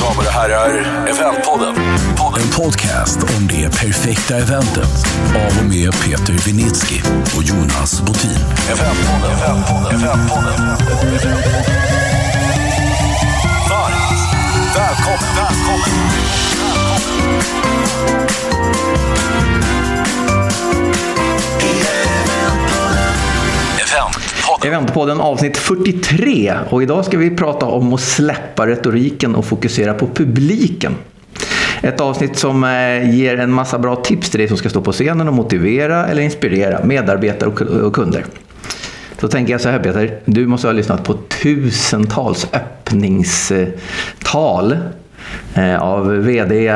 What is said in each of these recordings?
Damer och herrar, Eventpodden. En podcast om det perfekta eventet av och med Peter Vinitsky och Jonas Botin. Eventpodden, Eventpodden, Eventpodden. Varmt välkommen, välkommen. Eventpodden. Eventpodden avsnitt 43 och idag ska vi prata om att släppa retoriken och fokusera på publiken. Ett avsnitt som eh, ger en massa bra tips till dig som ska stå på scenen och motivera eller inspirera medarbetare och kunder. Då tänker jag så här Peter, du måste ha lyssnat på tusentals öppningstal eh, av VD,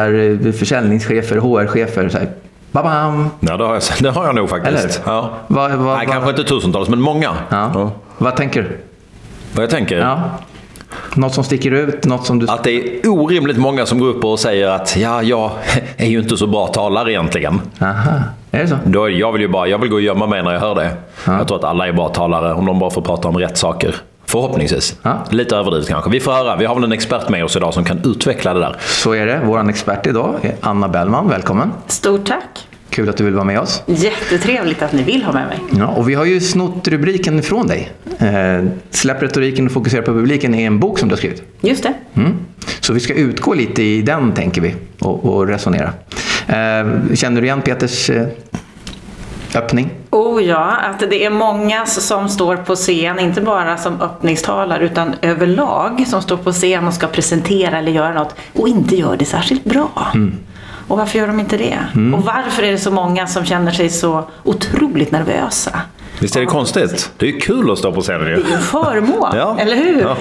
försäljningschefer, HR-chefer. Babam! Ja, det har jag, det har jag nog faktiskt. Eller? Ja. Va- va- Nej, va- kanske inte tusentals, men många. Ja. Ja. Vad tänker du? Vad jag tänker? Ja. Något som sticker ut? Något som du... Att det är orimligt många som går upp och säger att ja, jag är ju inte så bra talare egentligen. Aha, är det så? Då, jag, vill ju bara, jag vill gå och gömma mig när jag hör det. Ja. Jag tror att alla är bra talare om de bara får prata om rätt saker. Förhoppningsvis. Ja. Lite överdrivet kanske. Vi får höra. Vi har väl en expert med oss idag som kan utveckla det där. Så är det. Vår expert idag är Anna Bellman. Välkommen. Stort tack! Kul att du vill vara med oss. Jättetrevligt att ni vill ha med mig. Ja, och vi har ju snott rubriken från dig. Eh, Släpp retoriken och fokusera på publiken är en bok som du har skrivit. Just det. Mm. Så vi ska utgå lite i den, tänker vi, och, och resonera. Eh, känner du igen Peters eh, öppning? Oh ja, att det är många som står på scen, inte bara som öppningstalare utan överlag som står på scen och ska presentera eller göra något och inte gör det särskilt bra. Och varför gör de inte det? Och varför är det så många som känner sig så otroligt nervösa? Visst är det konstigt? Det är ju kul att stå på scenen ju. Det är ju en förmån, Ja. eller hur? Ja.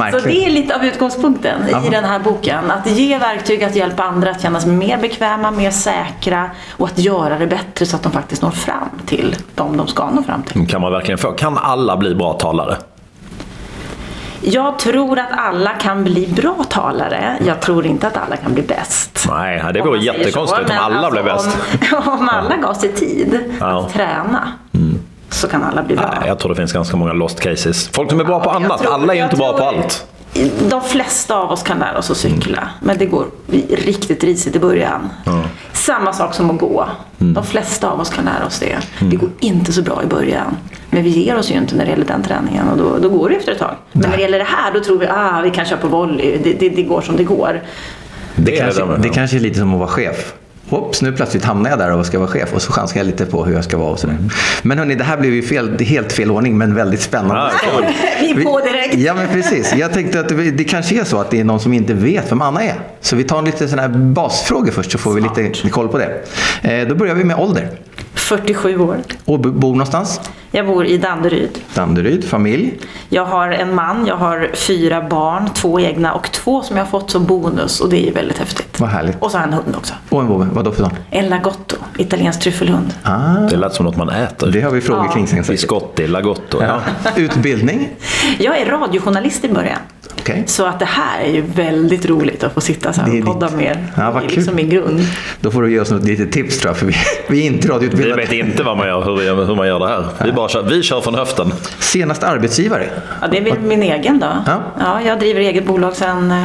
Ja, Så det är lite av utgångspunkten i den här boken. Att ge verktyg att hjälpa andra att känna sig mer bekväma, mer säkra och att göra det bättre så att de faktiskt når fram till de de ska nå fram till. Kan man verkligen få? Kan alla bli bra talare? Jag tror att alla kan bli bra talare. Jag tror inte att alla kan bli bäst. Nej, det vore jättekonstigt så. om alla blev bäst. Om, om alla gav sig tid Ja. Mm. att träna så kan alla bli bra. Nej, jag tror det finns ganska många lost cases. Folk som är bra på Jag annat. tror- alla är ju inte bra på allt. De flesta av oss kan lära oss att cykla, men det går riktigt risigt i början. Samma sak som att gå. De flesta av oss kan lära oss det. Det går inte så bra i början. Men vi ger oss ju inte när det gäller den träningen och då, då går det efter ett tag. Men när det gäller det här, då tror vi ah, vi kan köra på volley. Det, det, det går som det går. Det, är kanske, det det kanske är lite som att vara chef. Hopps, nu plötsligt hamnar jag där och ska vara chef och så chansar jag lite på hur jag ska vara och sådär. Men hörni, det här blev ju fel, det helt fel ordning men väldigt spännande. Ja. Vi är på direkt. Ja men precis. Jag tänkte att det, det kanske är så att det är någon som inte vet vem Anna är. Så vi tar lite sådana här basfrågor först så får vi lite koll på det. Eh, då börjar vi med ålder. 47 år. Och bo- bor någonstans? Jag bor i Danderyd. Danderyd, familj. Jag har en man, jag har fyra barn, två egna och två som jag har fått som bonus och det är ju väldigt häftigt. Vad härligt. Och så har jag en hund också. Och en vovve, vadå för sån? En lagotto, italiensk tryffelhund. Ah, Det lät som något man äter. det har vi frågor Ja. kring sen. Biscotti, lagotto. Ja. Utbildning? Jag är radiojournalist i början. Okej. Så att det här är ju väldigt roligt att få sitta så här och podda ditt- med. Ja, vad det är kul. liksom min grund. Då får du ge oss något litet tips tror jag, för vi, vi är inte Vi radioutbildade. vet inte vad man gör, hur, vi, hur man gör det här. Vi, bara kör, vi kör från höften. Senast arbetsgivare? Ja, det är väl min egen då. Ja. Ja, jag driver eget bolag sedan eh,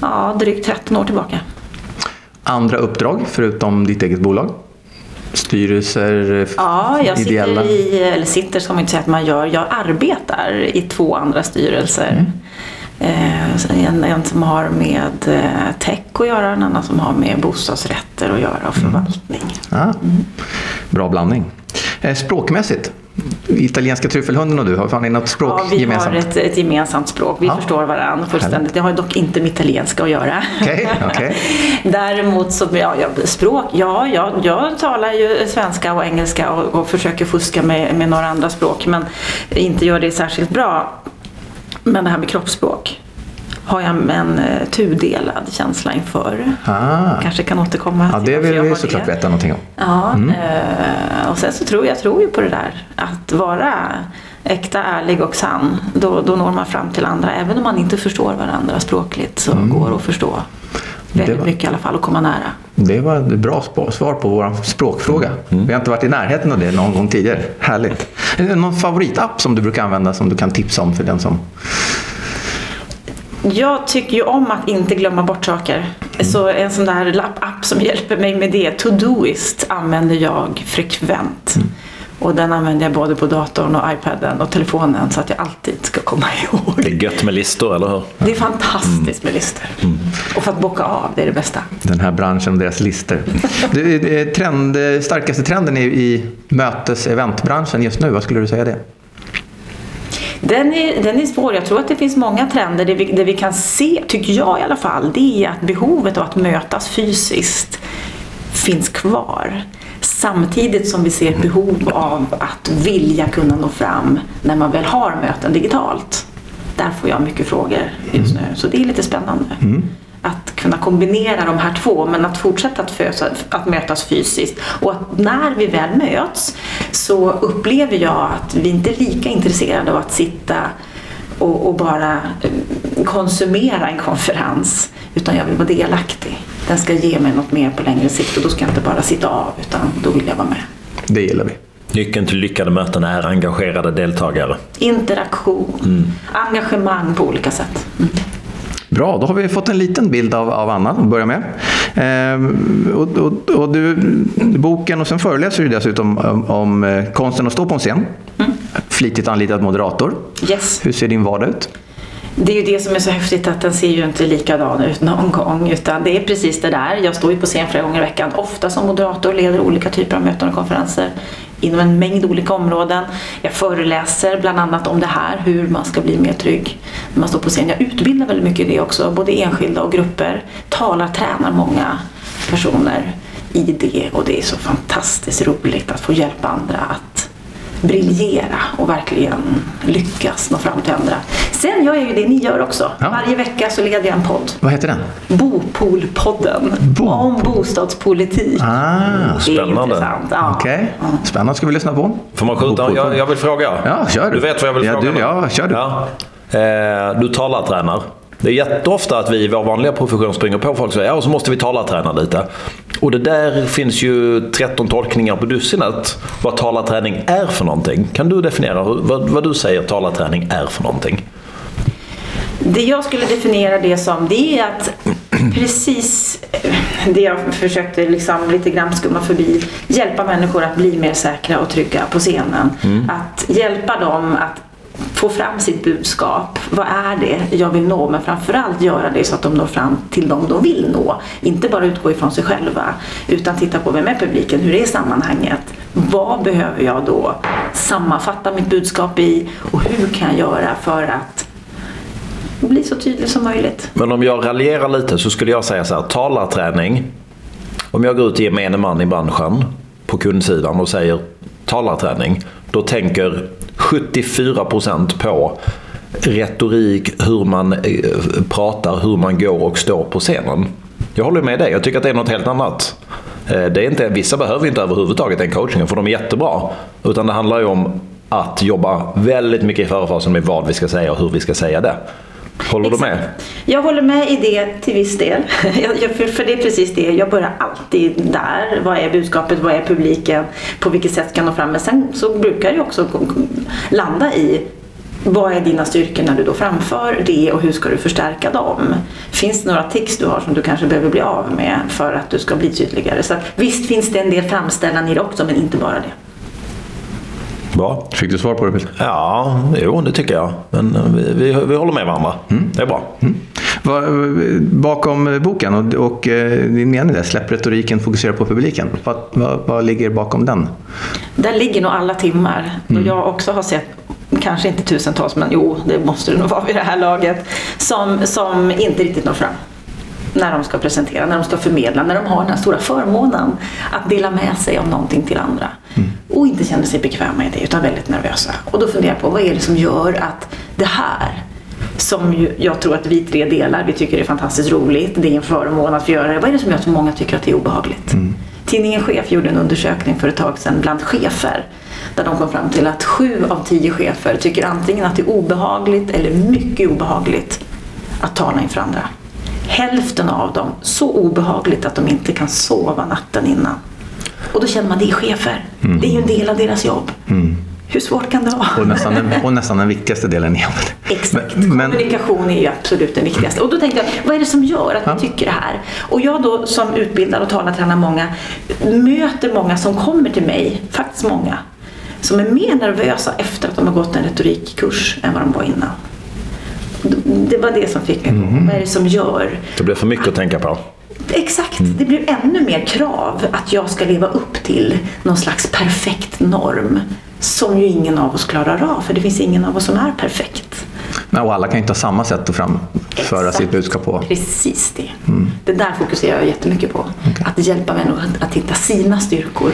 ja, drygt 13 år tillbaka. Andra uppdrag förutom ditt eget bolag? Styrelser? Ja, jag ideella? sitter i, eller sitter ska man inte säga att man gör, jag arbetar i två andra styrelser. Eh, så en, en som har med eh, tech att göra, en annan som har med bostadsrätter att göra och förvaltning. Ja. Bra blandning. Eh, språkmässigt? Italienska tryffelhunden och du, har ni något språk Ja, vi gemensamt? har ett, ett gemensamt språk. Vi Ja. förstår varandra fullständigt. Det har dock inte med italienska att göra. Okej, okej. Däremot så, ja, språk, ja, jag, jag talar ju svenska och engelska och, och försöker fuska med, med några andra språk men inte gör det särskilt bra. Men det här med kroppsspråk har jag en eh, tudelad känsla inför. Ah. Kanske kan återkomma Ja, till det varför vill jag vi såklart det. veta någonting om. Ja, eh, och sen så tror jag tror ju på det där. Att vara äkta, ärlig och sann. Då, då når man fram till andra. Även om man inte förstår varandra språkligt så går det att förstå. Väldigt var- mycket i alla fall, att komma nära. Det var ett bra svar på vår språkfråga. Vi har inte varit i närheten av det någon gång tidigare. Härligt. Är det någon favoritapp som du brukar använda som du kan tipsa om för den som... Jag tycker ju om att inte glömma bort saker. Så en sån där lapp- app som hjälper mig med det, Todoist, använder jag frekvent. Och den använder jag både på datorn och iPaden och telefonen så att jag alltid ska komma Det ihåg. är gött med listor, eller hur? Det är fantastiskt med listor. Och för att bocka av, det är det bästa. Den här branschen och deras listor. Du, eh, trend, eh, starkaste trenden i, i mötes eventbranschen just nu, vad skulle du säga det? Den är, den är svår. Jag tror att det finns många trender. Det vi, det vi kan se, tycker jag i alla fall, det är att behovet av att mötas fysiskt finns kvar. Samtidigt som vi ser ett behov av att vilja kunna nå fram när man väl har möten digitalt. Där får jag mycket frågor just nu. Så det är lite spännande. Att kunna kombinera de här två men att fortsätta att, fösa, att mötas fysiskt. Och att när vi väl möts så upplever jag att vi inte är lika intresserade av att sitta och, och bara eh, konsumera en konferens. Utan jag vill vara delaktig. Den ska ge mig något mer på längre sikt och då ska jag inte bara sitta av utan då vill jag vara med. Det gillar vi. Nyckeln till lyckade möten är engagerade deltagare. Interaktion, engagemang på olika sätt. Mm. Bra, då har vi fått en liten bild av, av Anna att börja med. Ehm, och, och, och du, boken och sen föreläser du dessutom om, om eh, konsten att stå på en scen. Flitigt anlitad moderator. Yes. Hur ser din vardag ut? Det är ju det som är så häftigt att den ser ju inte likadan ut någon gång utan det är precis det där. Jag står ju på scen flera gånger i veckan, ofta som moderator, leder olika typer av möten och konferenser inom en mängd olika områden. Jag föreläser bland annat om det här, hur man ska bli mer trygg när man står på scen. Jag utbildar väldigt mycket i det också, både enskilda och grupper. Talar, tränar många personer i det och det är så fantastiskt roligt att få hjälpa andra att briljera och verkligen lyckas nå fram till andra. Sen gör jag ju det ni gör också. Ja. Varje vecka så leder jag en podd. Vad heter den? Bopolpodden. Bo- Om bostadspolitik. Ah, är Spännande. intressant. Ja. Okej, spännande ska vi lyssna på. Får man skjuta? Jag, jag vill fråga. Ja, kör du. Du vet vad jag vill Ja, fråga? du- ja, kör du. Ja. Eh, du talartränar. Det är jätteofta att vi i vår vanliga profession springer på folk och säger ja, så måste vi talarträna lite. Och det där finns ju 13 tolkningar på dussinet vad talarträning är för någonting. Kan du definiera vad, vad du säger talarträning är för någonting? Det jag skulle definiera det som det är att precis det jag försökte liksom lite grann skumma förbi. Hjälpa människor att bli mer säkra och trygga på scenen. Att hjälpa dem att få fram sitt budskap. Vad är det jag vill nå? Men framförallt göra det så att de når fram till dem de vill nå. Inte bara utgå ifrån sig själva. Utan titta på vem är publiken? Hur är sammanhanget? Vad behöver jag då sammanfatta mitt budskap i? Och hur kan jag göra för att bli så tydlig som möjligt? Men om jag raljerar lite så skulle jag säga så här, talarträning. Om jag går ut till gemene man i branschen på kundsidan och säger talarträning. Då tänker 74% på retorik, hur man eh, pratar, hur man går och står på scenen. Jag håller med dig, jag tycker att det är något helt annat. Eh, det är inte, vissa behöver inte överhuvudtaget den coachingen för de är jättebra. Utan det handlar ju om att jobba väldigt mycket i förfasen med vad vi ska säga och hur vi ska säga det. Håller du med? Jag håller med i det till viss del. För, för det är precis det. Jag börjar alltid där. Vad är budskapet? Vad är publiken? På vilket sätt kan jag nå fram? Men sen så brukar det också landa i vad är dina styrkor när du då framför det och hur ska du förstärka dem? Finns det några tics du har som du kanske behöver bli av med för att du ska bli tydligare? Så visst finns det en del framställan i det också, men inte bara det. Bra. Fick du svar på det Peter? Ja, jo det tycker jag. Men eh, vi, vi, vi håller med varandra. Det är bra. Vad, bakom boken och, och eh, din mening där, släpp retoriken, fokusera på publiken. Vad, vad, vad ligger bakom den? Där ligger nog alla timmar. Och jag också har sett, kanske inte tusentals, men jo, det måste det nog vara vid det här laget, som, som inte riktigt når fram. När de ska presentera, när de ska förmedla, när de har den här stora förmånen att dela med sig av någonting till andra. Och inte känner sig bekväma i det, utan väldigt nervösa. Och då funderar jag på, vad är det som gör att det här som ju jag tror att vi tre delar, vi tycker det är fantastiskt roligt, det är en förmån att få göra det. Vad är det som gör att så många tycker att det är obehagligt? Tidningen Chef gjorde en undersökning för ett tag sedan bland chefer där de kom fram till att sju av tio chefer tycker antingen att det är obehagligt eller mycket obehagligt att tala inför andra. hälften av dem så obehagligt att de inte kan sova natten innan. Och då känner man det är chefer. Det är ju en del av deras jobb. Hur svårt kan det vara? Och nästan, den, och nästan den viktigaste delen i jobbet. Exakt. Men- Kommunikation är ju absolut det viktigaste. Och då tänkte jag, vad är det som gör att vi tycker det här? Och jag då som utbildad och talartränar många, möter många som kommer till mig, faktiskt många, som är mer nervösa efter att de har gått en retorikkurs än vad de var innan. Det var det som fick mig mm. Vad är det som gör Det blir för mycket att tänka på. Exakt, det blir ännu mer krav att jag ska leva upp till någon slags perfekt norm som ju ingen av oss klarar av, för det finns ingen av oss som är perfekt. Men, och alla kan ju inte ha samma sätt att framföra Exakt. sitt budskap på. Precis det. Det där fokuserar jag jättemycket på. Att hjälpa människor att- att hitta sina styrkor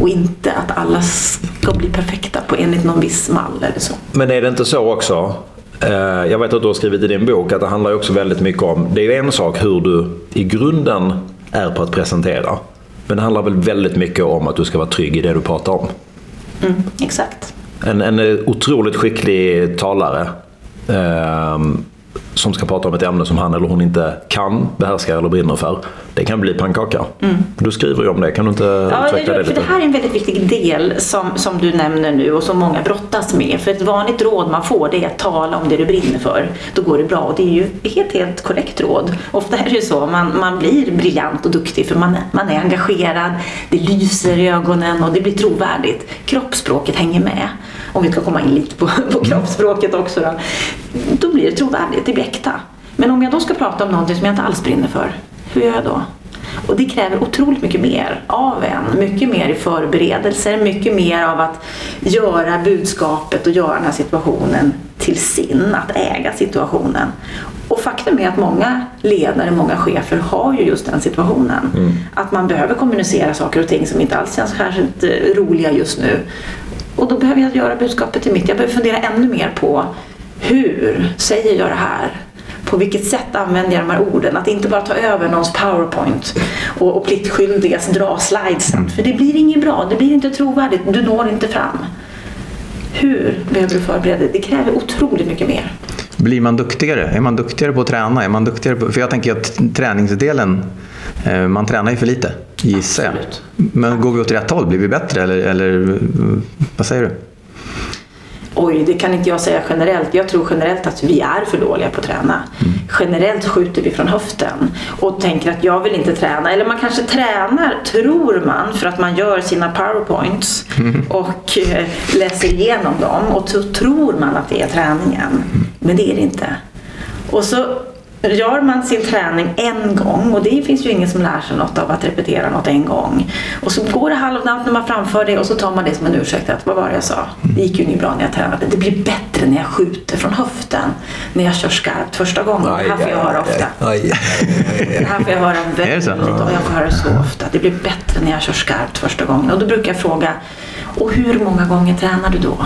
och inte att alla ska bli perfekta på enligt någon viss mall eller så. Men är det inte så också? Eh, Jag vet att du har skrivit i din bok att det handlar också väldigt mycket om, det är ju en sak hur du i grunden är på att presentera. Men det handlar väl väldigt mycket om att du ska vara trygg i det du pratar om. Mm, exakt. En, en otroligt skicklig talare ehm, som ska prata om ett ämne som han eller hon inte kan, behärskar eller brinner för. Det kan bli pannkaka. Du skriver ju om det, kan du inte Ja, utveckla det för lite? det här är en väldigt viktig del som, som du nämner nu och som många brottas med. För ett vanligt råd man får det är att tala om det du brinner för. Då går det bra och det är ju helt, helt korrekt råd. Ofta är det ju så, man, man blir briljant och duktig för man, man är engagerad, det lyser i ögonen och det blir trovärdigt. Kroppsspråket hänger med. Om vi ska komma in lite på, på kroppsspråket också då. Då blir det trovärdigt, det blir äkta. Men om jag då ska prata om någonting som jag inte alls brinner för, hur gör jag då? Och det kräver otroligt mycket mer av en. Mycket mer i förberedelser, mycket mer av att göra budskapet och göra den här situationen till sin, att äga situationen. Och faktum är att många ledare, många chefer har ju just den situationen. Att man behöver kommunicera saker och ting som inte alls känns särskilt eh, roliga just nu. Och då behöver jag göra budskapet till mitt. Jag behöver fundera ännu mer på hur säger jag det här? På vilket sätt använder jag de här orden? Att inte bara ta över någons powerpoint och, och pliktskyldigast dra slidesen. För det blir inget bra, det blir inte trovärdigt, du når inte fram. Hur behöver du förbereda dig? Det kräver otroligt mycket mer. Blir man duktigare? Är man duktigare på att träna? Är man duktigare på, för jag tänker att träningsdelen, eh, man tränar ju för lite gissar jag. Men går vi åt rätt håll? Blir vi bättre? Eller, eller eh, vad säger du? Oj, det kan inte jag säga generellt. Jag tror generellt att vi är för dåliga på att träna. Generellt skjuter vi från höften och tänker att jag vill inte träna. Eller man kanske tränar, tror man, för att man gör sina powerpoints och eh, läser igenom dem. Och så tror man att det är träningen. Men det är det inte. Och så gör man sin träning en gång och det finns ju ingen som lär sig något av att repetera något en gång. Och så går det halvdant när man framför det och så tar man det som en ursäkt att vad var det jag sa? Det gick ju inget bra när jag tränade. Det blir bättre när jag skjuter från höften. När jag kör skarpt första gången. Det här får jag höra ofta. Det här får jag höra väldigt och jag får höra så ofta. Det blir bättre när jag kör skarpt första gången. Och då brukar jag fråga, och hur många gånger tränar du då?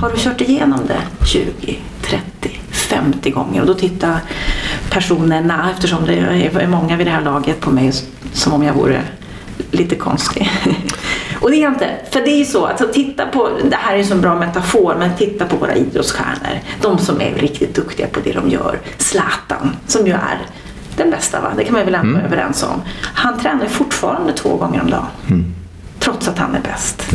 Har du kört igenom det 20, 30, 50 gånger? Och då tittar personerna, eftersom det är många vid det här laget, på mig som om jag vore lite konstig. Och det är jag inte. För det är ju så att titta på, det här är en så bra metafor, men titta på våra idrottsstjärnor. De som är riktigt duktiga på det de gör. Zlatan, som ju är den bästa, va? det kan man väl ändå vara överens om. Han tränar fortfarande två gånger om dagen. Trots att han är bäst.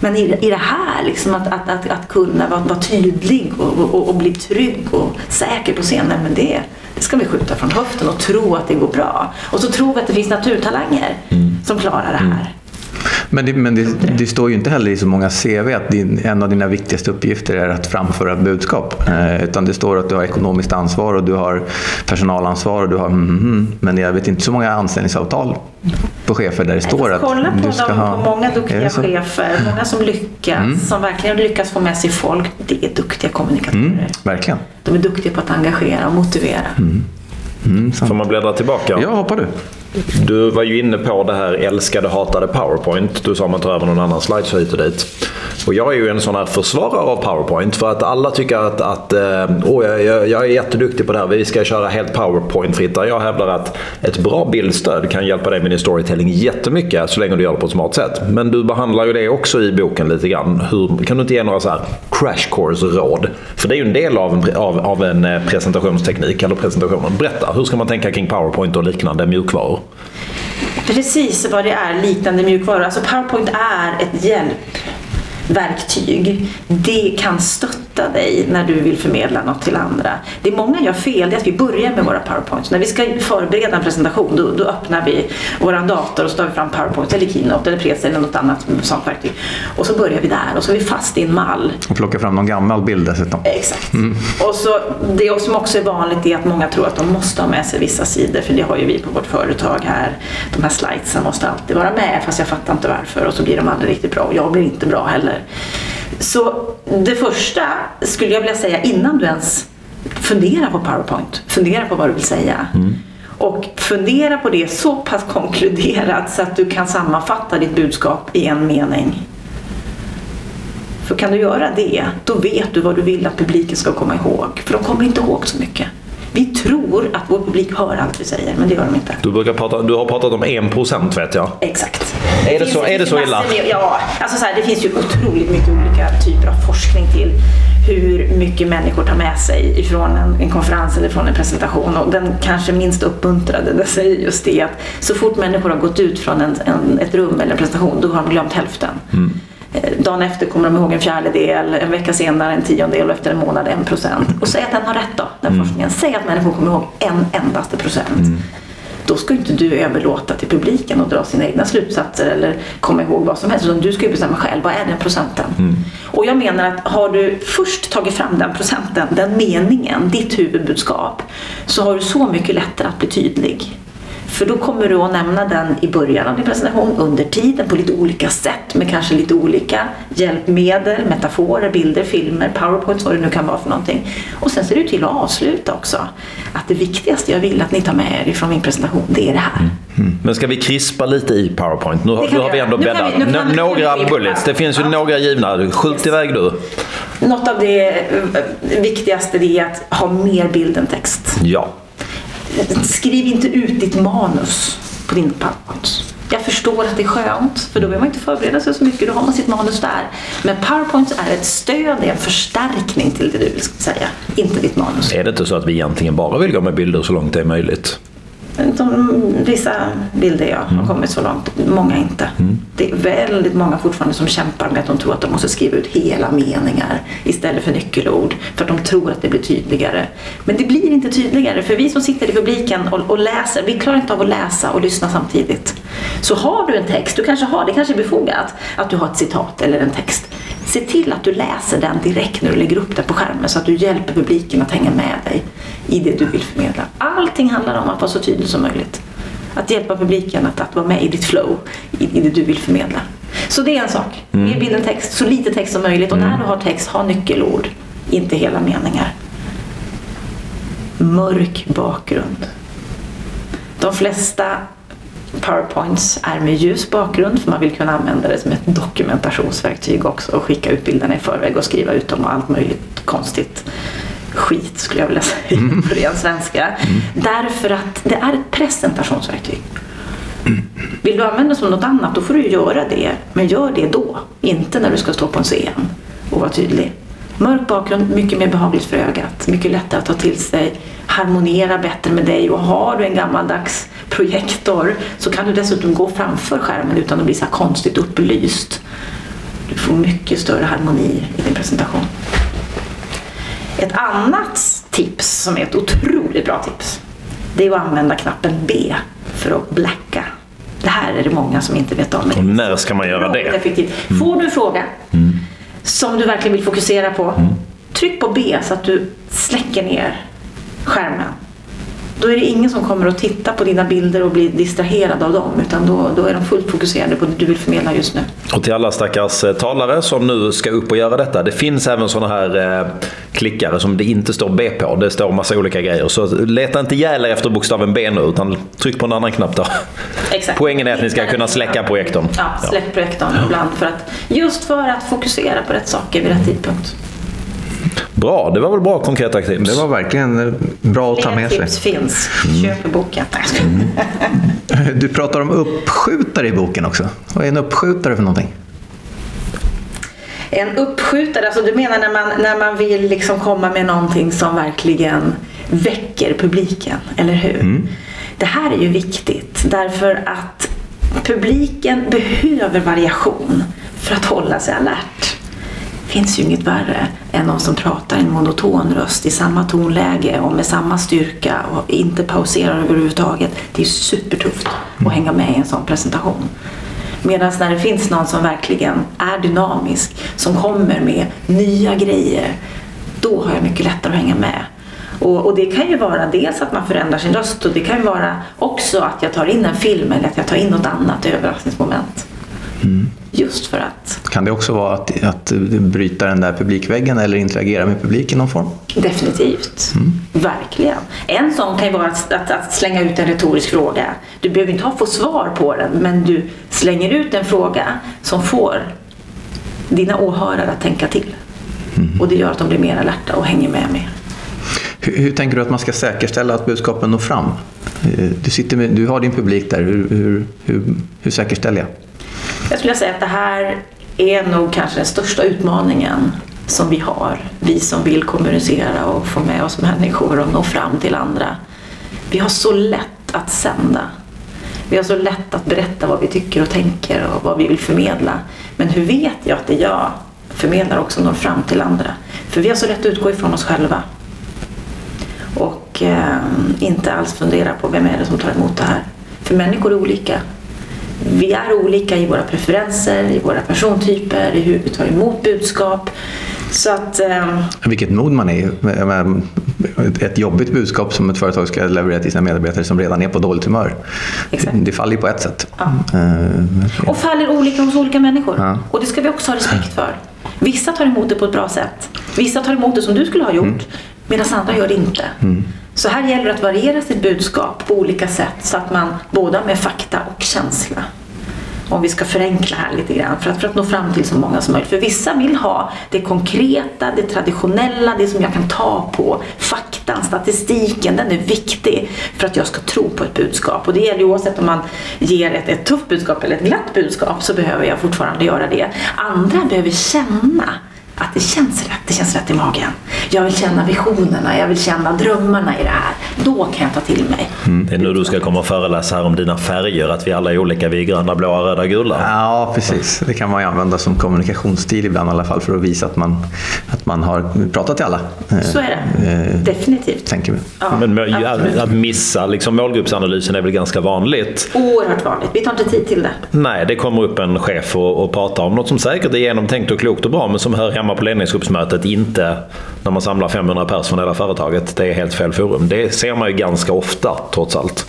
Men i, i det här, liksom att, att, att, att kunna vara, vara tydlig och, och, och bli trygg och säker på scenen, men det ska vi skjuta från höften och tro att det går bra. Och så tror vi att det finns naturtalanger som klarar det här. Men, det, men det, det står ju inte heller i så många CV att din, en av dina viktigaste uppgifter är att framföra budskap. Eh, utan det står att du har ekonomiskt ansvar och du har personalansvar och du har mm, mm, Men jag vet inte så många anställningsavtal på chefer där det står att Kolla på, du ska dem, ha... på många duktiga chefer, många som lyckas, som verkligen lyckas få med sig folk. Det är duktiga kommunikatörer. Mm, verkligen. De är duktiga på att engagera och motivera. Mm, sant. Får man bläddra tillbaka? Ja, hoppar du. Du var ju inne på det här älskade hatade powerpoint. Du sa man tar över någon annan slide så hit och dit. Och jag är ju en sån här försvarare av PowerPoint för att alla tycker att, att oh, jag, jag är jätteduktig på det här, vi ska köra helt PowerPoint-fritt. Jag hävdar att ett bra bildstöd kan hjälpa dig med din storytelling jättemycket så länge du gör det på ett smart sätt. Men du behandlar ju det också i boken lite grann. Hur, kan du inte ge några så här crash course-råd? För det är ju en del av en, av, av en eh, presentationsteknik, eller presentationen. Berätta, hur ska man tänka kring PowerPoint och liknande mjukvaror? Precis vad det är, liknande mjukvaror. Alltså PowerPoint är ett hjälpverktyg. Det kan stötta dig när du vill förmedla något till andra. Det många gör fel det är att vi börjar med våra powerpoints. När vi ska förbereda en presentation då, då öppnar vi vår dator och så tar vi fram powerpoint eller keynote eller presa eller något annat sånt verktyg. Och så börjar vi där och så är vi fast i en mall. Och plockar fram någon gammal bild dessutom. Exakt. Mm. Och så, det som också är vanligt är att många tror att de måste ha med sig vissa sidor för det har ju vi på vårt företag här. De här slidesen måste alltid vara med fast jag fattar inte varför och så blir de aldrig riktigt bra och jag blir inte bra heller. Så det första skulle jag vilja säga innan du ens funderar på PowerPoint, fundera på vad du vill säga. Mm. Och fundera på det så pass konkluderat så att du kan sammanfatta ditt budskap i en mening. För kan du göra det, då vet du vad du vill att publiken ska komma ihåg. För de kommer inte ihåg så mycket. Vi tror att vår publik hör allt vi säger, men det gör de inte. Du, brukar prata, du har pratat om 1% vet jag. Exakt. Är det, det så, är det så illa? Med, ja, alltså så här, det finns ju otroligt mycket olika typer av forskning till hur mycket människor tar med sig ifrån en, en konferens eller från en presentation. Och den kanske minst uppmuntrade det säger just det att så fort människor har gått ut från en, en, ett rum eller en presentation då har de glömt hälften. Mm. Eh, dagen efter kommer de ihåg en fjärdedel, en vecka senare en tiondel och efter en månad en procent. Och säg att den har rätt då, den mm. forskningen. Säg att människor kommer ihåg en endaste procent. Mm. Då ska inte du överlåta till publiken att dra sina egna slutsatser eller komma ihåg vad som helst. Utan du ska ju bestämma själv, vad är den procenten? Mm. Och jag menar att har du först tagit fram den procenten, den meningen, ditt huvudbudskap, så har du så mycket lättare att bli tydlig. För då kommer du att nämna den i början av din presentation, under tiden, på lite olika sätt med kanske lite olika hjälpmedel, metaforer, bilder, filmer, powerpoints, vad det nu kan vara för någonting. Och sen ser du till att avsluta också. Att det viktigaste jag vill att ni tar med er ifrån min presentation, det är det här. Mm. Men ska vi krispa lite i powerpoint? Nu, nu har vi ändå bäddat. Några bullets, det finns ju ja. några givna. Skjut yes. iväg du. Något av det eh, viktigaste är att ha mer bild än text. Ja. Skriv inte ut ditt manus på din PowerPoint. Jag förstår att det är skönt, för då behöver man inte förbereda sig så mycket. Då har man sitt manus där. Men PowerPoint är ett stöd, det är en förstärkning till det du vill säga, inte ditt manus. Är det inte så att vi egentligen bara vill gå med bilder så långt det är möjligt? De, vissa bilder ja, har mm. kommit så långt, många inte. Mm. Det är väldigt många fortfarande som kämpar med att de tror att de måste skriva ut hela meningar istället för nyckelord för att de tror att det blir tydligare. Men det blir inte tydligare för vi som sitter i publiken och, och läser, vi klarar inte av att läsa och lyssna samtidigt. Så har du en text, du kanske har, det kanske är befogat att du har ett citat eller en text. Se till att du läser den direkt när du lägger upp den på skärmen så att du hjälper publiken att hänga med dig i det du vill förmedla. Allting handlar om att vara så tydlig som möjligt. Att hjälpa publiken att, att vara med i ditt flow, i, i det du vill förmedla. Så det är en sak. Mm. Ge bilden text, så lite text som möjligt. Och när mm. du har text, ha nyckelord, inte hela meningar. Mörk bakgrund. De flesta powerpoints är med ljus bakgrund för man vill kunna använda det som ett dokumentationsverktyg också och skicka ut bilderna i förväg och skriva ut dem och allt möjligt konstigt skit skulle jag vilja säga mm. på ren svenska. Mm. Därför att det är ett presentationsverktyg. Vill du använda det som något annat då får du göra det. Men gör det då, inte när du ska stå på en scen och vara tydlig. Mörk bakgrund, mycket mer behagligt för ögat, mycket lättare att ta till sig, harmonera bättre med dig och har du en gammaldags projektor så kan du dessutom gå framför skärmen utan att bli så konstigt upplyst. Du får mycket större harmoni i din presentation. Ett annat tips som är ett otroligt bra tips det är att använda knappen B för att blacka. Det här är det många som inte vet om. Och när ska man göra det? Effektivt. Får du en fråga mm. Som du verkligen vill fokusera på, mm. tryck på B så att du släcker ner skärmen. Då är det ingen som kommer att titta på dina bilder och bli distraherad av dem. Utan då, då är de fullt fokuserade på det du vill förmedla just nu. Och till alla stackars eh, talare som nu ska upp och göra detta. Det finns även sådana här eh, klickare som det inte står B på. Det står massa olika grejer. Så leta inte ihjäl er efter bokstaven B nu, utan tryck på en annan knapp då. Exakt. Poängen är att ni ska kunna släcka projektorn. Ja, släck projektorn ibland. För att, just för att fokusera på rätt saker vid rätt tidpunkt. Bra, det var väl bra konkreta tips. Det var verkligen eh, bra att ta Fler med sig. tips finns. Köp boken. Skojar. Du pratar om uppskjutare i boken också. Vad är en uppskjutare för någonting? En uppskjutare, alltså du menar när man, när man vill liksom komma med någonting som verkligen väcker publiken, eller hur? Det här är ju viktigt därför att publiken behöver variation för att hålla sig alert. Det finns ju inget värre än någon som pratar i en monoton röst i samma tonläge och med samma styrka och inte pauserar överhuvudtaget. Det är supertufft att hänga med i en sån presentation. Medan när det finns någon som verkligen är dynamisk, som kommer med nya grejer, då har jag mycket lättare att hänga med. Och, och det kan ju vara dels att man förändrar sin röst och det kan ju vara också att jag tar in en film eller att jag tar in något annat överraskningsmoment. Mm. Just för att Kan det också vara att, att bryta den där publikväggen eller interagera med publiken i någon form? Definitivt. Verkligen. En sån kan ju vara att, att, att slänga ut en retorisk fråga. Du behöver inte ha få svar på den, men du slänger ut en fråga som får dina åhörare att tänka till. Och det gör att de blir mer alerta och hänger med mer. Hur, hur tänker du att man ska säkerställa att budskapen når fram? Eh, Du, sitter med, du har din publik där. Hur, hur, hur, hur säkerställer jag? Jag skulle säga att det här är nog kanske den största utmaningen som vi har. Vi som vill kommunicera och få med oss människor och nå fram till andra. Vi har så lätt att sända. Vi har så lätt att berätta vad vi tycker och tänker och vad vi vill förmedla. Men hur vet jag att det jag förmedlar också når fram till andra? För vi har så lätt att utgå ifrån oss själva. Och eh, inte alls fundera på vem är det som tar emot det här. För människor är olika. Vi är olika i våra preferenser, i våra persontyper, i hur vi tar emot budskap. Så att, eh, Vilket mod man är i. Ett jobbigt budskap som ett företag ska leverera till sina medarbetare som redan är på dåligt humör. Exakt. Det faller ju på ett sätt. Ja. Eh, och faller olika hos olika människor. Ja. Och det ska vi också ha respekt för. Vissa tar emot det på ett bra sätt. Vissa tar emot det som du skulle ha gjort, medan andra gör det inte. Så här gäller det att variera sitt budskap på olika sätt så att man både har med fakta och känsla. Om vi ska förenkla här lite grann för att, för att nå fram till så många som möjligt. För vissa vill ha det konkreta, det traditionella, det som jag kan ta på. Faktan, statistiken, den är viktig för att jag ska tro på ett budskap. Och det gäller ju oavsett om man ger ett, ett tufft budskap eller ett glatt budskap så behöver jag fortfarande göra det. Andra behöver känna att det känns rätt, det känns rätt i magen. Jag vill känna visionerna, jag vill känna drömmarna i det här. Då kan jag ta till mig. Det är nu du ska komma och föreläsa här om dina färger, att vi alla är olika. Vi är gröna, blåa, röda, gula. Ja, precis. Det kan man ju använda som kommunikationsstil ibland i alla fall för att visa att man, att man har pratat till alla. Eh, Så är det. eh, Definitivt. Tänker vi. Ja, Men att, att missa liksom, målgruppsanalysen är väl ganska vanligt. Oerhört vanligt. Vi tar inte tid till det. Nej, det kommer upp en chef och, och pratar om något som säkert är genomtänkt och klokt och bra, men som hör hemma på ledningsgruppsmötet, inte när man samlar 500 personer från hela företaget. Det är helt fel forum. Det ser man ju ganska ofta, trots allt.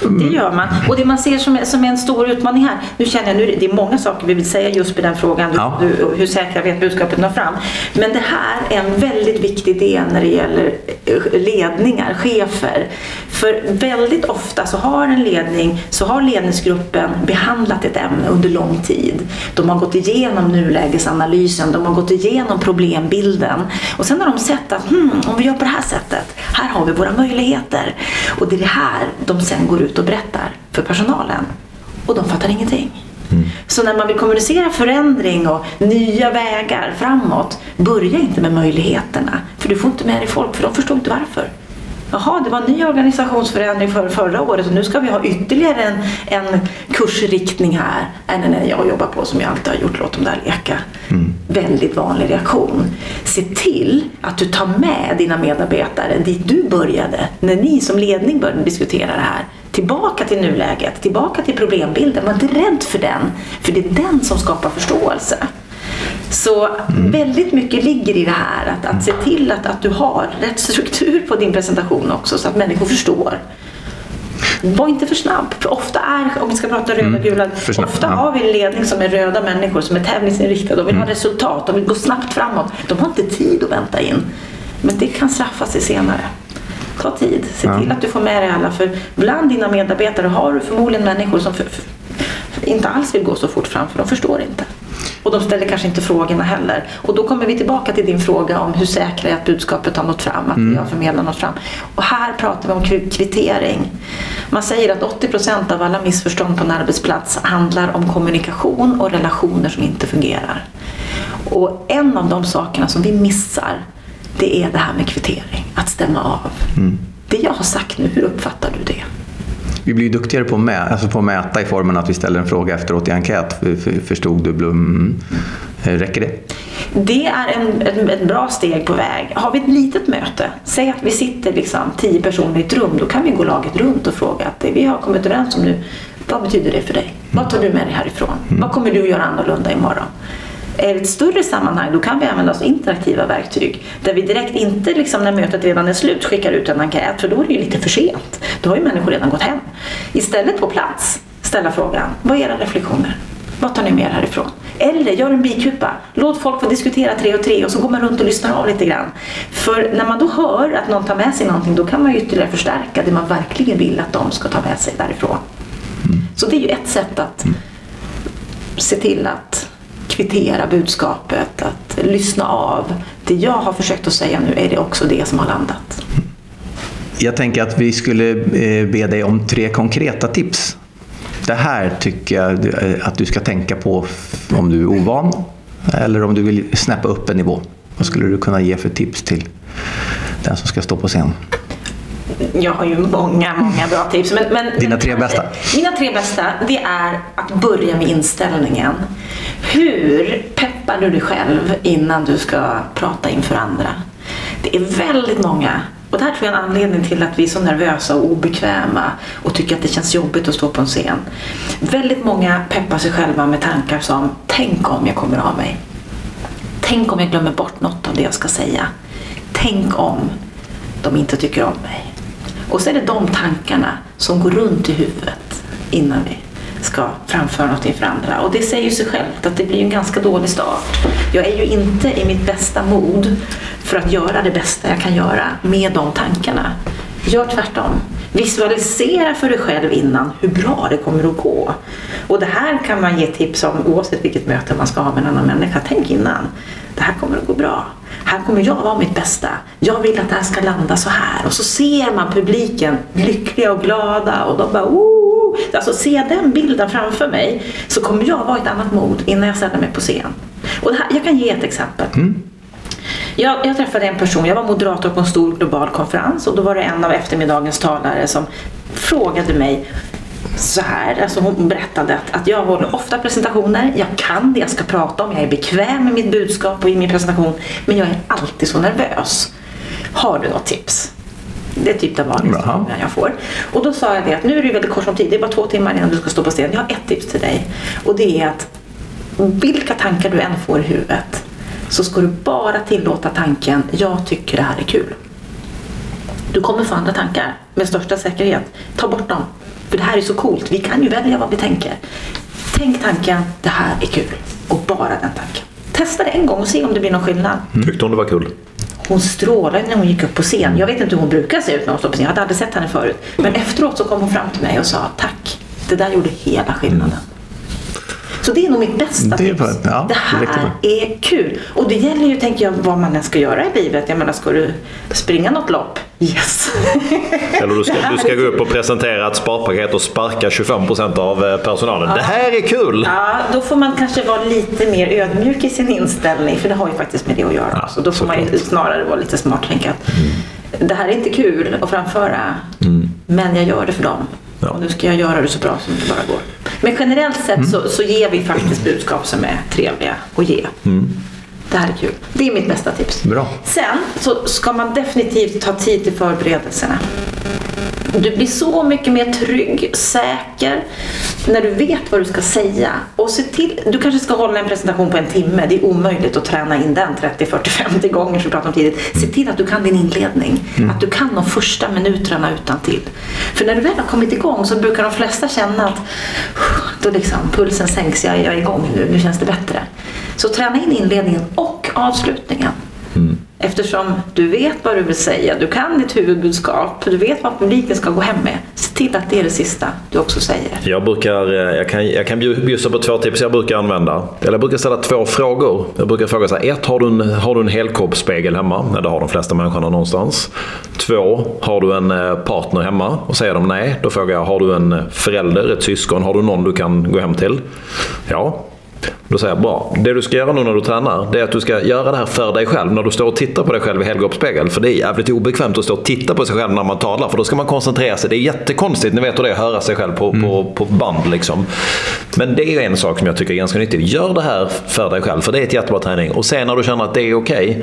Det gör man. Och det man ser som som en stor utmaning här. Nu känner jag, nu, det är många saker vi vill säga just på den frågan. Ja. du, hur säkra vi att budskapet når fram. Men det här är en väldigt viktig del när det gäller eh, ledningar, chefer. För väldigt ofta så har en ledning, så har ledningsgruppen behandlat ett ämne under lång tid. De har gått igenom nulägesanalysen, de har gått igenom problembilden. Och sen har de sett att hmm, om vi gör på det här sättet, här har vi våra möjligheter. Och det är det här de sen går ut och berättar för personalen. Och de fattar ingenting. Så när man vill kommunicera förändring och nya vägar framåt, börja inte med möjligheterna. För du får inte med dig folk, för de förstår inte varför. Jaha, det var en ny organisationsförändring för förra året och nu ska vi ha ytterligare en, en kursriktning här. Nej, nej, nej, jag jobbar på som jag alltid har gjort, låt dem där leka. Väldigt vanlig reaktion. Se till att du tar med dina medarbetare dit du började, när ni som ledning började diskutera det här. Tillbaka till nuläget, tillbaka till problembilden. Var inte rädd för den, för det är den som skapar förståelse. Så väldigt mycket ligger i det här att, att se till att, att du har rätt struktur på din presentation också så att människor förstår. Var inte för snabb. För ofta är, om vi ska prata röda och gula, för snabb, ofta ja. har vi en ledning som är röda människor som är tävlingsinriktade och vill ha resultat. De vill gå snabbt framåt. De har inte tid att vänta in. Men det kan straffa sig senare. Ta tid. Se till att du får med dig alla. För bland dina medarbetare har du förmodligen människor som för, för, för inte alls vill gå så fort fram för de förstår inte. Och de ställer kanske inte frågorna heller. Och då kommer vi tillbaka till din fråga om hur säkra är att budskapet har nått fram, att jag förmedlar nått fram. Och här pratar vi om kvi- kvittering. Man säger att 80% av alla missförstånd på en arbetsplats handlar om kommunikation och relationer som inte fungerar. Och en av de sakerna som vi missar, det är det här med kvittering, att stämma av. Det jag har sagt nu, hur uppfattar du det? Vi blir duktigare på att, mä, alltså på att mäta i formen att vi ställer en fråga efteråt i enkät. Förstod du? Blum? Räcker det? Det är en, en, ett bra steg på väg. Har vi ett litet möte, säg att vi sitter liksom tio personer i ett rum, då kan vi gå laget runt och fråga att det vi har kommit överens om nu, vad betyder det för dig? Vad tar du med dig härifrån? Vad kommer du att göra annorlunda imorgon? Är det ett större sammanhang, då kan vi använda oss av interaktiva verktyg. Där vi direkt inte, liksom, när mötet redan är slut, skickar ut en enkät, för då är det ju lite för sent. Då har ju människor redan gått hem. Istället på plats, ställa frågan, vad är era reflektioner? Vad tar ni med er härifrån? Eller gör en bikupa. Låt folk få diskutera tre och tre och så går man runt och lyssnar av lite grann. För när man då hör att någon tar med sig någonting då kan man ytterligare förstärka det man verkligen vill att de ska ta med sig därifrån. Så det är ju ett sätt att se till att kvittera budskapet, att lyssna av. Det jag har försökt att säga nu är det också det som har landat. Jag tänker att vi skulle eh, be dig om tre konkreta tips. Det här tycker jag eh, att du ska tänka på om du är ovan eller om du vill snäppa upp en nivå. Vad skulle du kunna ge för tips till den som ska stå på scen? Jag har ju många, många bra tips. Men, men, Dina tre bästa? Mina tre bästa, det är att börja med inställningen. Hur peppar du dig själv innan du ska prata inför andra? Det är väldigt många, och det här tror jag är en anledning till att vi är så nervösa och obekväma och tycker att det känns jobbigt att stå på en scen. Väldigt många peppar sig själva med tankar som Tänk om jag kommer av mig. Tänk om jag glömmer bort något av det jag ska säga. Tänk om de inte tycker om mig. Och så är det de tankarna som går runt i huvudet innan vi ska framföra något inför andra. Och det säger ju sig självt att det blir en ganska dålig start. Jag är ju inte i mitt bästa mod för att göra det bästa jag kan göra med de tankarna. Gör tvärtom. Visualisera för dig själv innan hur bra det kommer att gå. Och det här kan man ge tips om oavsett vilket möte man ska ha med en annan människa. Tänk innan. Det här kommer att gå bra. Här kommer jag vara mitt bästa. Jag vill att det här ska landa så här. Och så ser man publiken lyckliga och glada och de bara oh! Alltså se den bilden framför mig så kommer jag vara i ett annat mod innan jag ställer mig på scen. Och här, jag kan ge ett exempel. Jag, jag träffade en person, jag var moderator på en stor global konferens och då var det en av eftermiddagens talare som frågade mig så här, alltså hon berättade att, att jag håller ofta presentationer, jag kan det jag ska prata om, jag är bekväm med mitt budskap och i min presentation, men jag är alltid så nervös. Har du något tips? Det är typ den vanligaste frågan jag får. Och då sa jag det att nu är det väldigt kort om tid, det är bara två timmar innan du ska stå på scen. Jag har ett tips till dig och det är att vilka tankar du än får i huvudet så ska du bara tillåta tanken jag tycker det här är kul. Du kommer få andra tankar med största säkerhet. Ta bort dem. För det här är så coolt. Vi kan ju välja vad vi tänker. Tänk tanken det här är kul. Och bara den tanken. Testa det en gång och se om det blir någon skillnad. Tyckte hon det var kul? Hon strålade när hon gick upp på scen. Jag vet inte hur hon brukar se ut när hon står på scen. Jag hade aldrig sett henne förut. Men efteråt så kom hon fram till mig och sa tack. Det där gjorde hela skillnaden. Så det är nog mitt bästa Det är tips. Ja, det det här är kul. Och det gäller ju, tänker jag, vad man än ska göra i livet. Jag menar, ska du springa något lopp? Yes! Eller du ska, du ska gå upp och presentera ett sparpaket och sparka 25% av eh, personalen. Det här är kul! Ja, då får man kanske vara lite mer ödmjuk i sin inställning. För det har ju faktiskt med det att göra. så då får man ju snarare vara lite smart och tänka att det här är inte kul att framföra. Men jag gör det för dem. Ja. Och nu ska jag göra det så bra som det bara går. Men generellt sett så, så ger vi faktiskt budskap som är trevliga att ge. Det här är kul. Det är mitt bästa tips. Bra. Sen så ska man definitivt ta tid till förberedelserna. Du blir så mycket mer trygg, säker, när du vet vad du ska säga. Och se till, du kanske ska hålla en presentation på en timme. Det är omöjligt att träna in den 30, 40, 50 gånger som vi pratade om tidigt. Se till att du kan din inledning. Att du kan de första minuterna utan till. För när du väl har kommit igång så brukar de flesta känna att då liksom, pulsen sänks, jag, jag är igång nu, nu känns det bättre. Så träna in inledningen och avslutningen. Eftersom du vet vad du vill säga, du kan ditt huvudbudskap, du vet vad publiken ska gå hem med. Se till att det är det sista du också säger. Jag, brukar, eh, jag kan, jag kan bjussa på två tips jag brukar använda. Eller jag brukar ställa två frågor. Jag brukar fråga så här, ett, har du en, har du en helkroppsspegel hemma? Nej, det har de flesta människorna någonstans. Två, har du en eh, partner hemma? Och säger de nej, då frågar jag, har du en förälder, ett syskon? Har du någon du kan gå hem till? Ja, då säger jag bra. Det du ska göra nu när du tränar, det är att du ska göra det här för dig själv. När du står och tittar på dig själv i helgropsspegel. För det är jävligt obekvämt att stå och titta på sig själv när man talar. För då ska man koncentrera sig. Det är jättekonstigt, ni vet hur det är att höra sig själv på, mm. på, på band. Liksom. Men det är en sak som jag tycker är ganska nyttig. Gör det här för dig själv, för det är ett jättebra träning. Och sen när du känner att det är okej. Okay,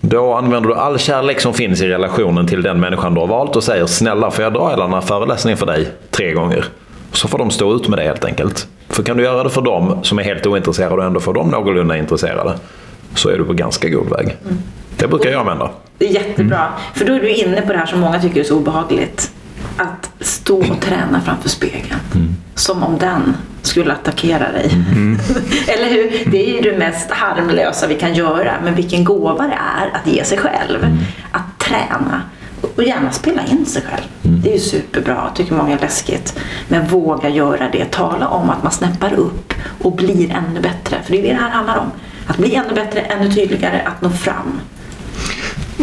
då använder du all kärlek som finns i relationen till den människan du har valt och säger snälla får jag dra hela den här föreläsningen för dig tre gånger? Så får de stå ut med det helt enkelt. För kan du göra det för dem som är helt ointresserade och ändå få dem någorlunda intresserade så är du på ganska god väg. Mm. Det brukar jag använda. Det är jättebra. Mm. För då är du inne på det här som många tycker är så obehagligt. Att stå och träna framför spegeln. Mm. Som om den skulle attackera dig. Mm. Eller hur? Det är ju det mest harmlösa vi kan göra. Men vilken gåva det är att ge sig själv. Mm. Att träna. Och gärna spela in sig själv. Mm. Det är ju superbra, tycker många är läskigt. Men våga göra det. Tala om att man snäppar upp och blir ännu bättre. För det är det det här handlar om. Att bli ännu bättre, ännu tydligare, att nå fram.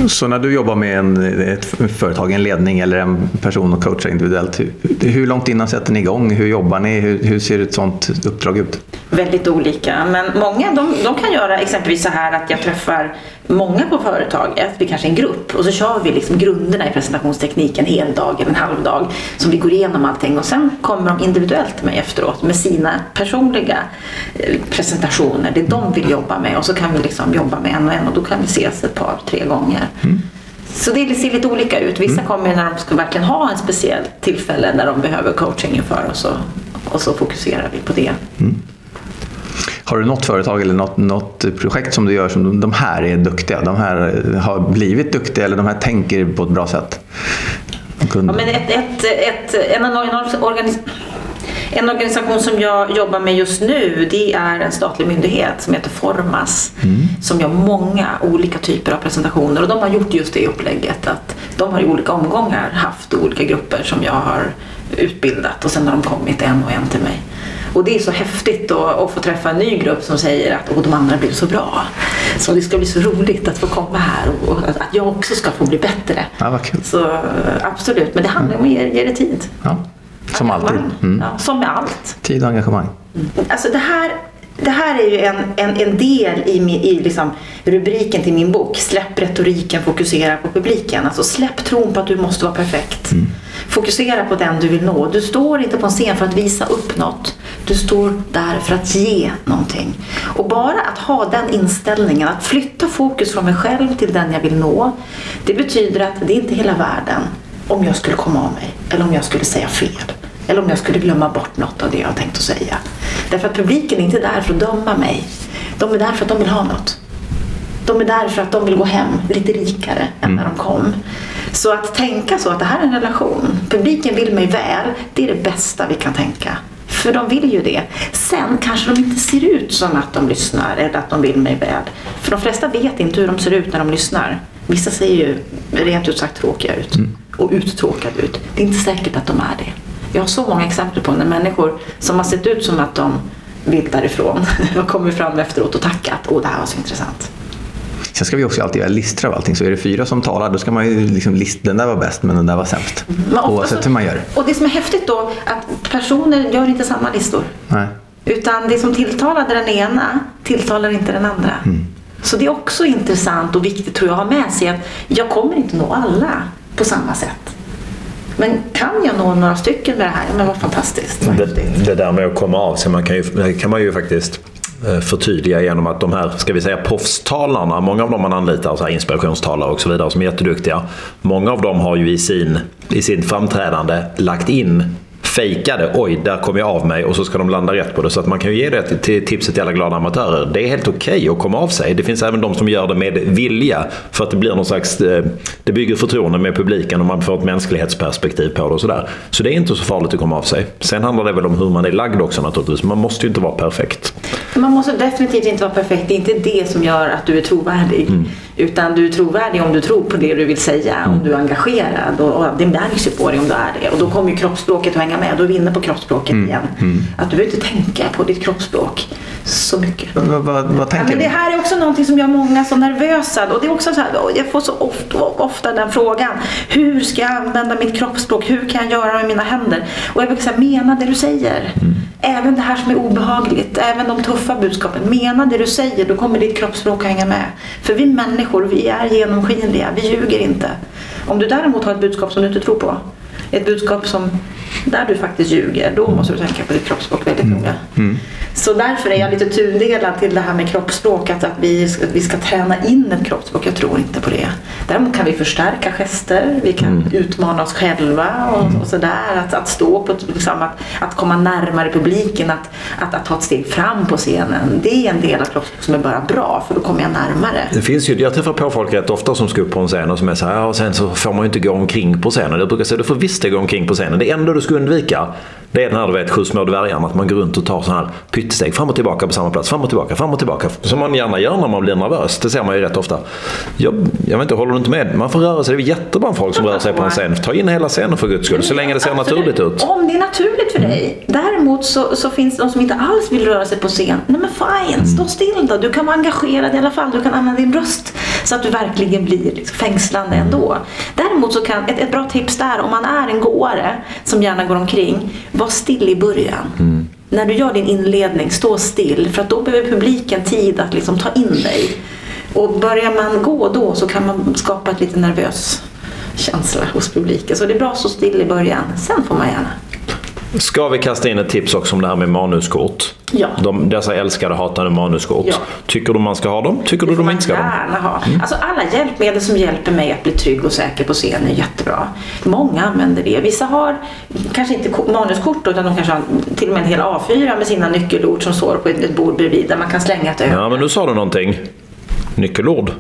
Så när du jobbar med en, ett företag, en ledning eller en person och coachar individuellt, hur, hur långt innan sätter ni igång? Hur jobbar ni? Hur, hur ser ett sånt uppdrag ut? Väldigt olika, men många de, de kan göra exempelvis så här att jag träffar många på företaget, vi kanske är en grupp och så kör vi liksom grunderna i presentationstekniken en hel dag eller en halv dag. Så vi går igenom allting och sen kommer de individuellt till mig efteråt med sina personliga eh, presentationer, det de vill jobba med och så kan vi liksom jobba med en och en och då kan vi ses ett par, tre gånger. Mm. Så det ser lite olika ut. Vissa mm. kommer när de ska verkligen ha en speciell tillfälle när de behöver coaching inför och så, och så fokuserar vi på det. Mm. Har du något företag eller något, något projekt som du gör som de här är duktiga, de här har blivit duktiga eller de här tänker på ett bra sätt? Ja, men ett, ett, ett, en, organis en organisation som jag jobbar med just nu det är en statlig myndighet som heter Formas mm. som gör många olika typer av presentationer och de har gjort just det upplägget att de har i olika omgångar haft olika grupper som jag har utbildat och sen har de kommit en och en till mig. Och det är så häftigt att få träffa en ny grupp som säger att de andra blev så bra. Så det ska bli så roligt att få komma här och att jag också ska få bli bättre. Ja, vad kul. Så absolut, men det handlar om att ge, ge det tid. Ja, som alltid. Mm. Ja, som med allt. Tid och engagemang. Mm. Alltså det här det här är ju en, en, en del i, min, i liksom rubriken till min bok. Släpp retoriken, fokusera på publiken. Alltså släpp tron på att du måste vara perfekt. Mm. Fokusera på den du vill nå. Du står inte på en scen för att visa upp något. Du står där för att ge någonting. Och bara att ha den inställningen, att flytta fokus från mig själv till den jag vill nå. Det betyder att det är inte hela världen om jag skulle komma av mig. Eller om jag skulle säga fel. Eller om jag skulle glömma bort något av det jag har tänkt att säga. Därför att publiken är inte där för att döma mig. De är där för att de vill ha något. De är där för att de vill gå hem lite rikare än när de kom. Så att tänka så att det här är en relation. Publiken vill mig väl. Det är det bästa vi kan tänka. För de vill ju det. Sen kanske de inte ser ut som att de lyssnar eller att de vill mig väl. För de flesta vet inte hur de ser ut när de lyssnar. Vissa ser ju rent ut sagt tråkiga ut. Mm. Och uttråkade ut. Det är inte säkert att de är det. Jag har så många exempel på när människor som har sett ut som att de vill därifrån har kommit fram efteråt och tackat. Åh, det här var så intressant. Sen ska vi också alltid göra listor av allting. Så är det fyra som talar, då ska man ju liksom list, den där var bäst men den där var sämst. Mm. Oavsett hur man gör Och det som är häftigt då, att personer gör inte samma listor. Nej. Utan det som tilltalade den ena tilltalar inte den andra. Mm. Så det är också intressant och viktigt tror jag att ha med sig att jag kommer inte nå alla på samma sätt. Men kan jag nå några stycken med det här, men vad fantastiskt. det, det, där med att komma av sig, man kan ju, kan man ju faktiskt eh, förtydliga genom att de här, ska vi säga proffstalarna, många av dem man anlitar, så här inspirationstalare och så vidare, som är jätteduktiga. Många av dem har ju i, sin, i sin framträdande lagt in fejkade, oj, där kom jag av mig och så ska de landa rätt på det. Så att man kan ju ge det till tipset till alla glada amatörer. Det är helt okej okay att komma av sig. Det finns även de som gör det med vilja för att det blir någon slags, eh, det bygger förtroende med publiken och man får ett mänsklighetsperspektiv på det och sådär. Så det är inte så farligt att komma av sig. Sen handlar det väl om hur man är lagd också naturligtvis. Man måste ju inte vara perfekt. Man måste definitivt inte vara perfekt. Det är inte det som gör att du är trovärdig. Mm. Utan du är trovärdig om du tror på det du vill säga, mm. om du är engagerad. Och, och det märks ju på dig om du är det. Och då kommer ju kroppsspråket att hänga med. Då är vi inne på kroppsspråket mm. igen. Mm. Att du behöver inte tänka på ditt kroppsspråk så mycket. Vad, vad, vad tänker ja, men Det här är också någonting som gör många så nervösa. Och det är också så här, jag får så ofta, ofta den frågan. Hur ska jag använda mitt kroppsspråk? Hur kan jag göra med mina händer? Och jag brukar säga, mena det du säger. Mm. Även det här som är obehagligt, även de tuffa budskapen. Mena det du säger, då kommer ditt kroppsspråk hänga med. För vi människor, vi är genomskinliga, vi ljuger inte. Om du däremot har ett budskap som du inte tror på, ett budskap som där du faktiskt ljuger, då måste du tänka på ditt kroppsspråk väldigt mm. noga. Mm. Så därför är jag lite tudelad till det här med kroppsspråk, att, att, vi, att vi ska träna in ett kroppsspråk. Jag tror inte på det. Däremot kan vi förstärka gester, vi kan mm. utmana oss själva och, mm. och sådär. Att, att stå på, liksom, att, att komma närmare publiken, att, att, att ta ett steg fram på scenen. Det är en del av kroppsspråk som är bara bra, för då kommer jag närmare. Det finns ju, jag träffar på folk rätt ofta som ska upp på en scen och som är så här, ja, och sen så får man ju inte gå omkring på scenen. Jag brukar säga, du får visst gå omkring på scenen. Det enda du ska undvika, det är den här du vet, sju små dvärgarna, att man går runt och tar sådana här pyttesteg fram och tillbaka på samma plats. Fram och tillbaka, fram och tillbaka. Som man gärna gör när man blir nervös. Det ser man ju rätt ofta. Jag, jag vet inte, håller du inte med? Man får röra sig. Det är jättebra folk som rör sig på en scen. Ta in hela scenen för guds skull, så länge det ser naturligt ut. Om det är naturligt för dig. Däremot så, så finns det de som inte alls vill röra sig på scen. Nej men fine, stå still då. Du kan vara engagerad i alla fall. Du kan använda din röst så att du verkligen blir liksom fängslande ändå. Däremot så kan ett, ett bra tips där, om man är en gåare som gärna går omkring, var still i början. Mm. När du gör din inledning, stå still för att då behöver publiken tid att liksom ta in dig. Och börjar man gå då så kan man skapa ett lite nervös känsla hos publiken. Så det är bra att stå still i början, sen får man gärna Ska vi kasta in ett tips också om det här med manuskort? Ja. De, dessa älskade hatade manuskort. Ja. Tycker du man ska ha dem? Tycker du de inte ska ha dem? gärna ha. Mm. Alltså alla hjälpmedel som hjälper mig att bli trygg och säker på scen är jättebra. Många använder det. Vissa har kanske inte manuskort utan de kanske har till och med en hel A4 med sina nyckelord som står på ett bord bredvid där man kan slänga ett öga. Ja, men nu sa du någonting. Nyckelord.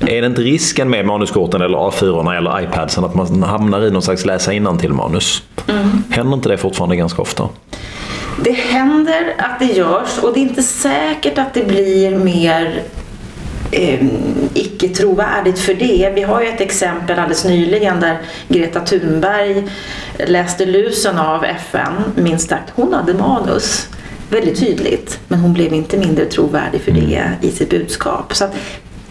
Är det inte risken med manuskorten eller A4 eller iPadsen att man hamnar i någon slags läsa till manus? Mm. Händer inte det fortfarande ganska ofta? Det händer att det görs och det är inte säkert att det blir mer eh, icke trovärdigt för det. Vi har ju ett exempel alldeles nyligen där Greta Thunberg läste lusen av FN, minst sagt. Hon hade manus väldigt tydligt. Men hon blev inte mindre trovärdig för det mm. i sitt budskap. Så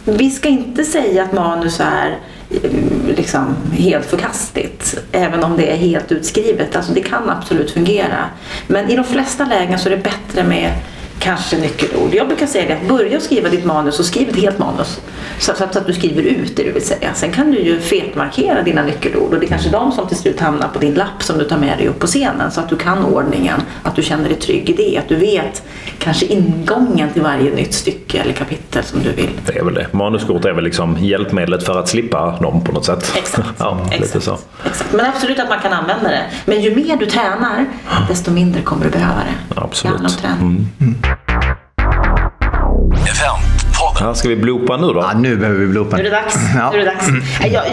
vi ska inte säga att manus är eh, liksom helt förkastligt, även om det är helt utskrivet. Alltså det kan absolut fungera. Men i de flesta lägen så är det bättre med kanske nyckelord. Jag brukar säga det att börja skriva ditt manus och skriv ett helt manus. Så, så, att du skriver ut det du vill säga. Sen kan du ju fetmarkera dina nyckelord och det är kanske de som till slut hamnar på din lapp som du tar med dig upp på scenen. Så att du kan ordningen, att du känner dig trygg i det. Att du vet kanske ingången till varje nytt stycke eller kapitel som du vill. Det är väl det. Manuskort är väl liksom hjälpmedlet för att slippa dem på något sätt. Exakt. ja, Exakt. Lite så. Exakt. Men absolut att man kan använda det. Men ju mer du tränar, desto mindre kommer du behöva det. Absolut. Mm. Mm. Här ska vi bloopa nu då? Ja, nu behöver vi bloopa. Nu är det dags. Ja. Nu är det dags.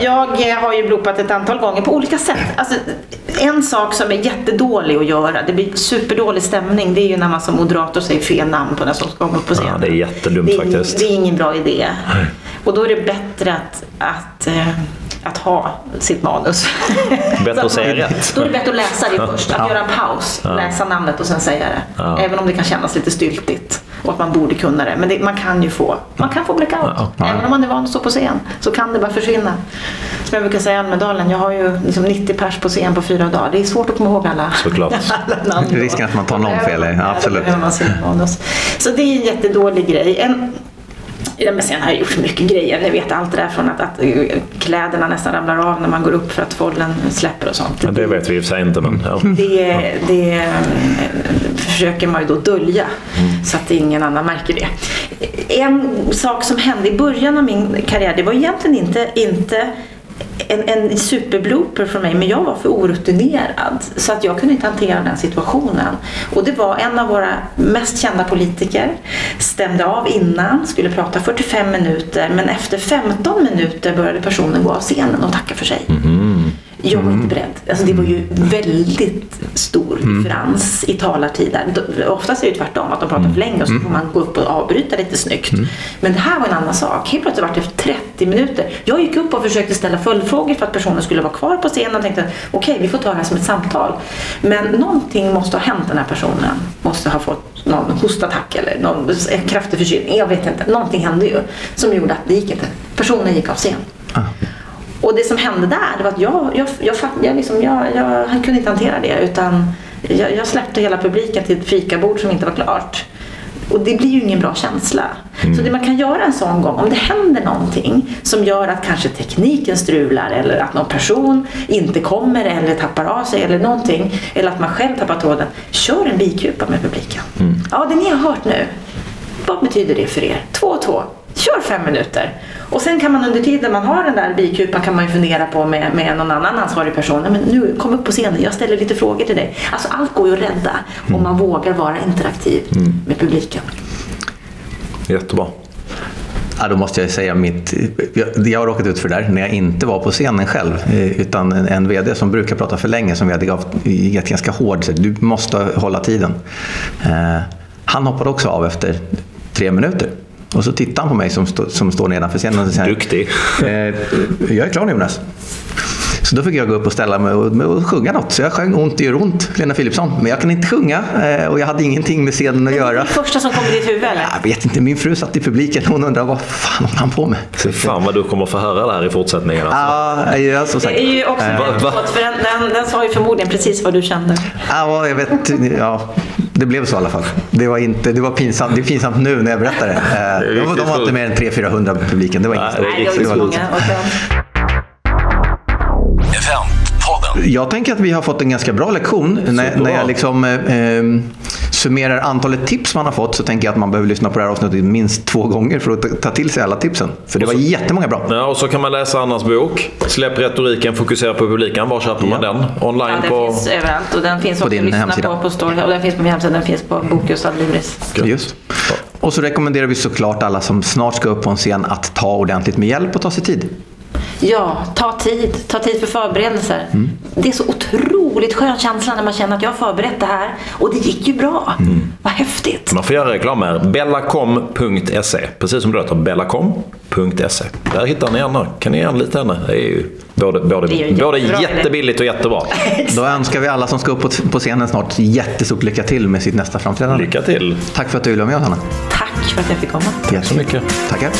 Jag, jag har ju bloopat ett antal gånger på olika sätt. Alltså, en sak som är jättedålig att göra, det blir superdålig stämning, det är ju när man som moderator säger fel namn på den som ska gå upp på scenen. Ja, det är jättedumt det är, faktiskt. Det är ingen bra idé. Nej. Och då är det bättre att, att äh, att ha sitt manus. Bättre att säga rätt. Då är det bättre att läsa det först. Att ja. göra en paus, ja. läsa namnet och sen säga det. Ja. Även om det kan kännas lite styltigt och att man borde kunna det. Men det, man kan ju få, man kan få blackout. Även om man är van att stå på scen så kan det bara försvinna. Som jag brukar säga i Almedalen, jag har ju liksom 90 pers på scen på fyra dagar. Det är svårt att komma ihåg alla, Såklart. alla namn. Risken att man tar någon fel, absolut. Så det är en jättedålig grej. En, Ja, men sen har jag gjort mycket grejer. Ni vet allt det där från att, att eh, kläderna nästan ramlar av när man går upp för att follen släpper och sånt. Ja, det vet vi i och för sig inte, men ja. Det, det eh, försöker man ju då dölja Mm. så att ingen annan märker det. En sak som hände i början av min karriär, det var egentligen inte, inte en, en superblooper för mig, men jag var för orutinerad. Så att jag kunde inte hantera den situationen. Och det var en av våra mest kända politiker, stämde av innan, skulle prata 45 minuter, men efter 15 minuter började personen gå av scenen och tacka för sig. Mhm. Jag var inte beredd. Alltså det var ju väldigt stor differens i talartider. Oftast är det tvärtom, att de pratar för länge och så får man gå upp och avbryta lite snyggt. Men det här var en annan sak. Helt plötsligt var det efter 30 minuter. Jag gick upp och försökte ställa följdfrågor för att personen skulle vara kvar på scenen och tänkte okej, vi får ta det här som ett samtal. Men någonting måste ha hänt den här personen. Måste ha fått någon hostattack eller någon kraftig förkylning. Jag vet inte. Någonting hände ju som gjorde att det gick inte. Personen gick av scen. Och det som hände där var att jag, jag, jag, jag, liksom, jag, jag kunde inte hantera det utan jag, jag släppte hela publiken till ett fikabord som inte var klart. Och det blir ju ingen bra känsla. Så det man kan göra en sån gång, om det händer någonting som gör att kanske tekniken strular eller att någon person inte kommer eller tappar av sig eller någonting. Eller att man själv tappar tråden. Kör en bikupa med publiken. Ja, det ni har hört nu. Vad betyder det för er? Två och två. Kör fem minuter. Och sen kan man under tiden man har den där bikupan kan man ju fundera på med, med någon annan ansvarig person. Men nu, kom upp på scenen, jag ställer lite frågor till dig. Alltså allt går ju att rädda om man vågar vara interaktiv med publiken. Jättebra. Ja, då måste jag säga mitt... Jag, jag har råkat ut för det där när jag inte var på scenen själv. eh, Utan en, en VD som brukar prata för länge, som vi hade gett ganska hård. Så du måste hålla tiden. Eh, han hoppade också av efter tre minuter. Och så tittade han på mig som, stå, som står nedanför scenen och säger Duktig. eh, Jag är klar nu Jonas. Så då fick jag gå upp och ställa mig och, och sjunga något. Så jag sjöng Ont det gör ont, Lena Philipsson. Men jag kan inte sjunga eh, och jag hade ingenting med scenen att Det göra. första som kom i ditt huvud eller? Jag vet inte, min fru satt i publiken och hon undrade vad fan håller han på med? Fy fan vad du kommer få höra det här i fortsättningen. Alltså. Ja, ja, som sagt. Det är ju också Eh, Va- va? väldigt för den, den, den sa ju förmodligen precis vad du kände. Ja, jag vet. Ja, det blev så i alla fall. Det var, inte, det var pinsamt. Det är pinsamt nu när jag berättar det. Eh, De, riktigt de var inte mer än 300-400 i publiken. Det var inget Nej, det är det riktigt var det var Jag tänker att vi har fått en ganska bra lektion. När, när jag liksom, eh, eh, summerar antalet tips man har fått så tänker jag att man behöver lyssna på det här avsnittet minst två gånger för att ta- till sig alla tipsen. För det var jättemånga bra. Ja, och så kan man läsa Annas bok. Släpp retoriken, fokusera på publiken. Var köper man den? Online Ja, den på... finns överallt och den finns också din hemsida. på på Story. Och den finns på min hemsida, den finns på Bokus Adlibris. Just. Och så rekommenderar vi såklart alla som snart ska upp på en scen att ta ordentligt med hjälp och ta sig tid. Ja, ta tid. Ta tid för förberedelser. Det är så otroligt skön känsla när man känner att jag har förberett det här och det gick ju bra. Vad häftigt. Man får göra reklam här. Bellacom.se. Precis som det låter. Bellacom.se. Där hittar ni Anna. Kan ni anlita henne? Det är ju både, både, Det är ju både jättebilligt och jättebra. Då önskar vi alla som ska upp på, på scenen snart jättestort lycka till med sitt nästa framträdande. Lycka till. Tack för att du ville vara med oss Hanna. Tack för att jag fick komma. Tack så mycket. Tackar.